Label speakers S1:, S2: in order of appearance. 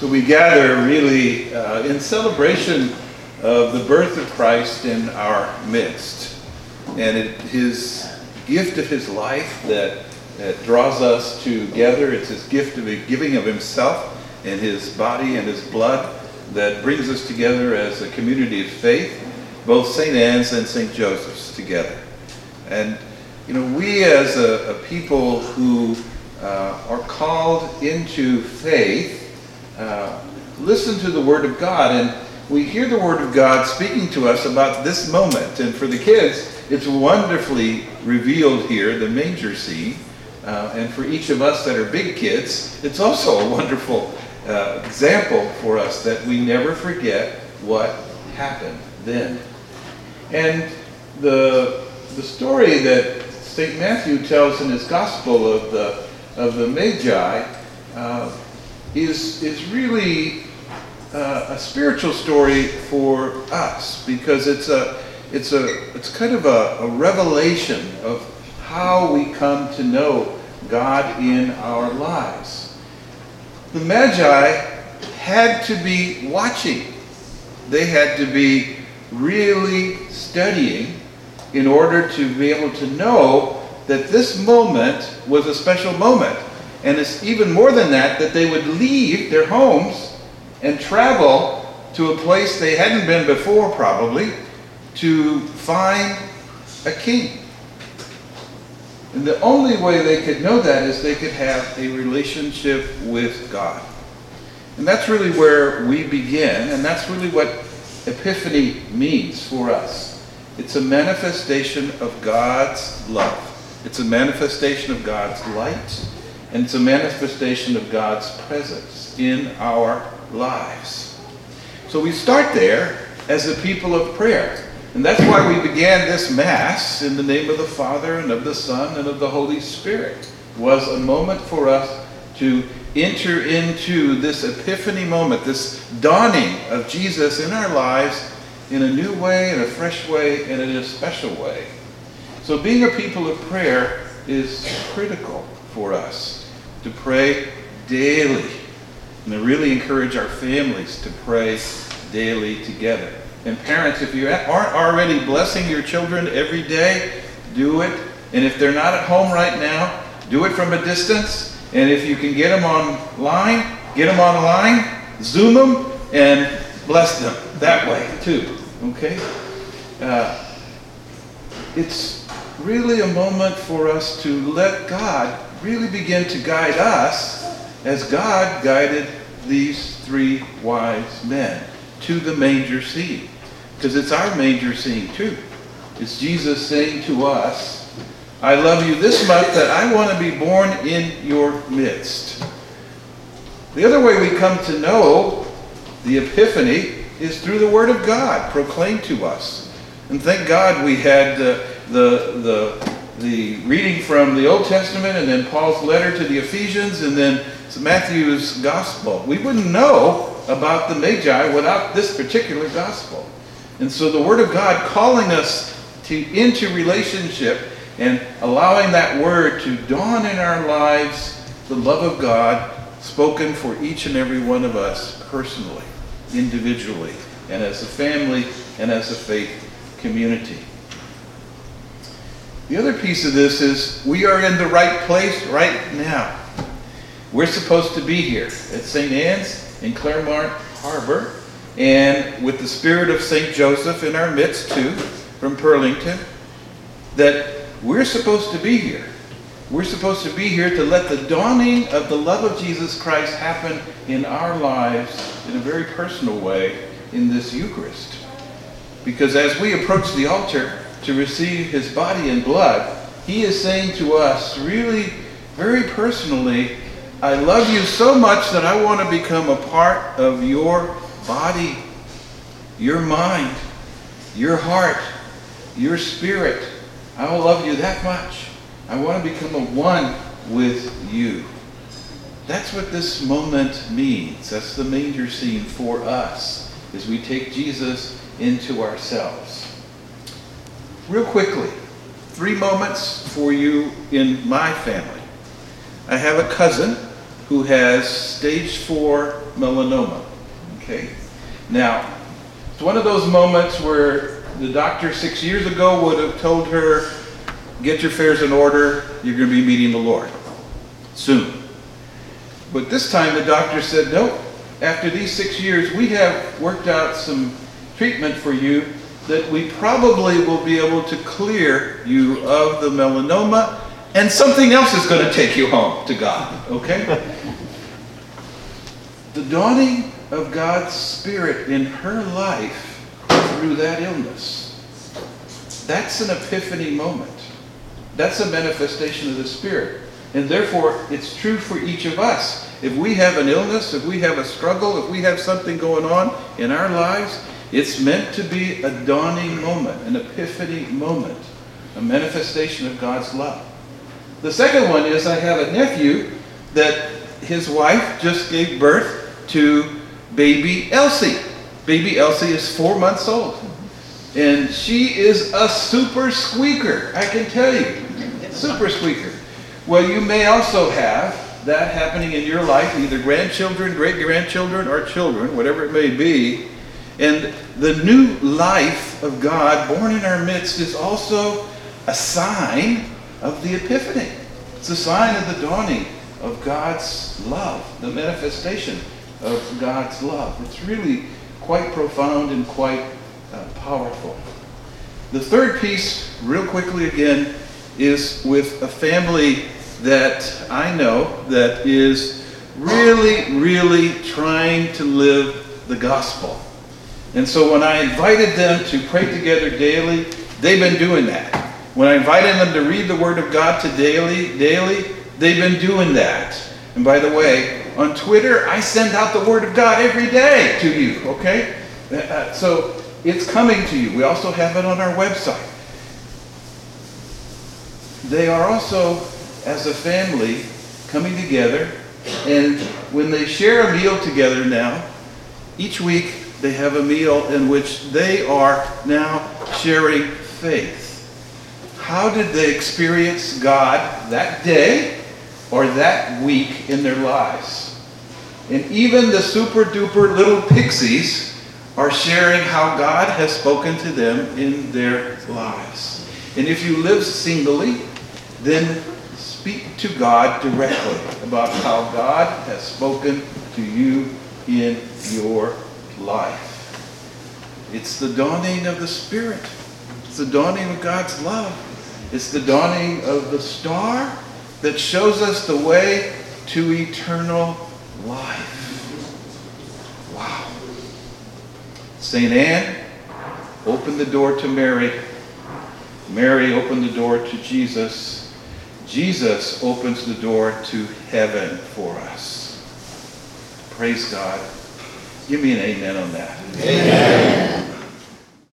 S1: So we gather really uh, in celebration of the birth of Christ in our midst. And it, his gift of his life that, that draws us together, it's his gift of giving of himself and his body and his blood that brings us together as a community of faith, both St. Anne's and St. Joseph's together. And, you know, we as a, a people who uh, are called into faith uh, listen to the Word of God and we hear the Word of God speaking to us about this moment. And for the kids, it's wonderfully revealed here, the manger scene. Uh, and for each of us that are big kids, it's also a wonderful uh, example for us that we never forget what happened then. And the, the story that St. Matthew tells in his Gospel of the, of the Magi uh, is, is really uh, a spiritual story for us because it's a, it's a, it's kind of a, a revelation of how we come to know God in our lives. The Magi had to be watching. They had to be really studying in order to be able to know that this moment was a special moment. And it's even more than that, that they would leave their homes and travel to a place they hadn't been before, probably, to find a king. And the only way they could know that is they could have a relationship with God. And that's really where we begin, and that's really what Epiphany means for us. It's a manifestation of God's love. It's a manifestation of God's light, and it's a manifestation of God's presence in our lives. So we start there as a people of prayer. And that's why we began this Mass in the name of the Father and of the Son and of the Holy Spirit. It was a moment for us to enter into this epiphany moment, this dawning of Jesus in our lives in a new way, in a fresh way, and in a special way. So being a people of prayer is critical for us to pray daily. And I really encourage our families to pray daily together. And parents, if you aren't already blessing your children every day, do it. And if they're not at home right now, do it from a distance. And if you can get them online, get them online, Zoom them, and bless them that way too. Okay? Uh, it's really a moment for us to let God really begin to guide us as God guided these three wise men to the manger scene. Because it's our manger scene too. It's Jesus saying to us, I love you this much that I want to be born in your midst. The other way we come to know the Epiphany is through the Word of God proclaimed to us. And thank God we had the, the, the, the reading from the Old Testament and then Paul's letter to the Ephesians and then Matthew's Gospel. We wouldn't know about the Magi without this particular Gospel. And so the Word of God calling us to, into relationship and allowing that Word to dawn in our lives the love of God spoken for each and every one of us personally, individually, and as a family and as a faith community. The other piece of this is we are in the right place right now. We're supposed to be here at St. Anne's in Clermont Harbor and with the spirit of St. Joseph in our midst too from Pearlington that we're supposed to be here. We're supposed to be here to let the dawning of the love of Jesus Christ happen in our lives in a very personal way in this Eucharist. Because as we approach the altar to receive his body and blood, he is saying to us, really, very personally, I love you so much that I want to become a part of your body, your mind, your heart, your spirit. I will love you that much. I want to become a one with you. That's what this moment means. That's the manger scene for us as we take Jesus into ourselves. Real quickly, three moments for you in my family. I have a cousin who has stage four melanoma. Okay? Now, it's one of those moments where the doctor six years ago would have told her, get your affairs in order, you're going to be meeting the Lord soon. But this time the doctor said, nope, after these six years, we have worked out some treatment for you that we probably will be able to clear you of the melanoma and something else is going to take you home to God, okay? the dawning of God's Spirit in her life through that illness. That's an epiphany moment. That's a manifestation of the Spirit. And therefore, it's true for each of us. If we have an illness, if we have a struggle, if we have something going on in our lives, it's meant to be a dawning moment, an epiphany moment, a manifestation of God's love. The second one is I have a nephew that his wife just gave birth to baby Elsie. Baby Elsie is four months old. And she is a super squeaker, I can tell you. Super squeaker. Well, you may also have that happening in your life, either grandchildren, great grandchildren, or children, whatever it may be. And the new life of God born in our midst is also a sign of the Epiphany. It's a sign of the dawning of God's love, the manifestation of God's love. It's really quite profound and quite uh, powerful. The third piece, real quickly again, is with a family that I know that is really, really trying to live the gospel. And so when I invited them to pray together daily, they've been doing that. When I invited them to read the Word of God to daily, daily, they've been doing that. And by the way, on Twitter, I send out the Word of God every day to you, okay? Uh, so it's coming to you. We also have it on our website. They are also as a family coming together, and when they share a meal together now, each week they have a meal in which they are now sharing faith. How did they experience God that day or that week in their lives? And even the super duper little pixies are sharing how God has spoken to them in their lives. And if you live singly, then speak to God directly about how God has spoken to you in your life. It's the dawning of the Spirit. It's the dawning of God's love. It's the dawning of the star that shows us the way to eternal life. Wow. St. Anne opened the door to Mary. Mary opened the door to Jesus. Jesus opens the door to heaven for us. Praise God. Give me an amen on that. Amen.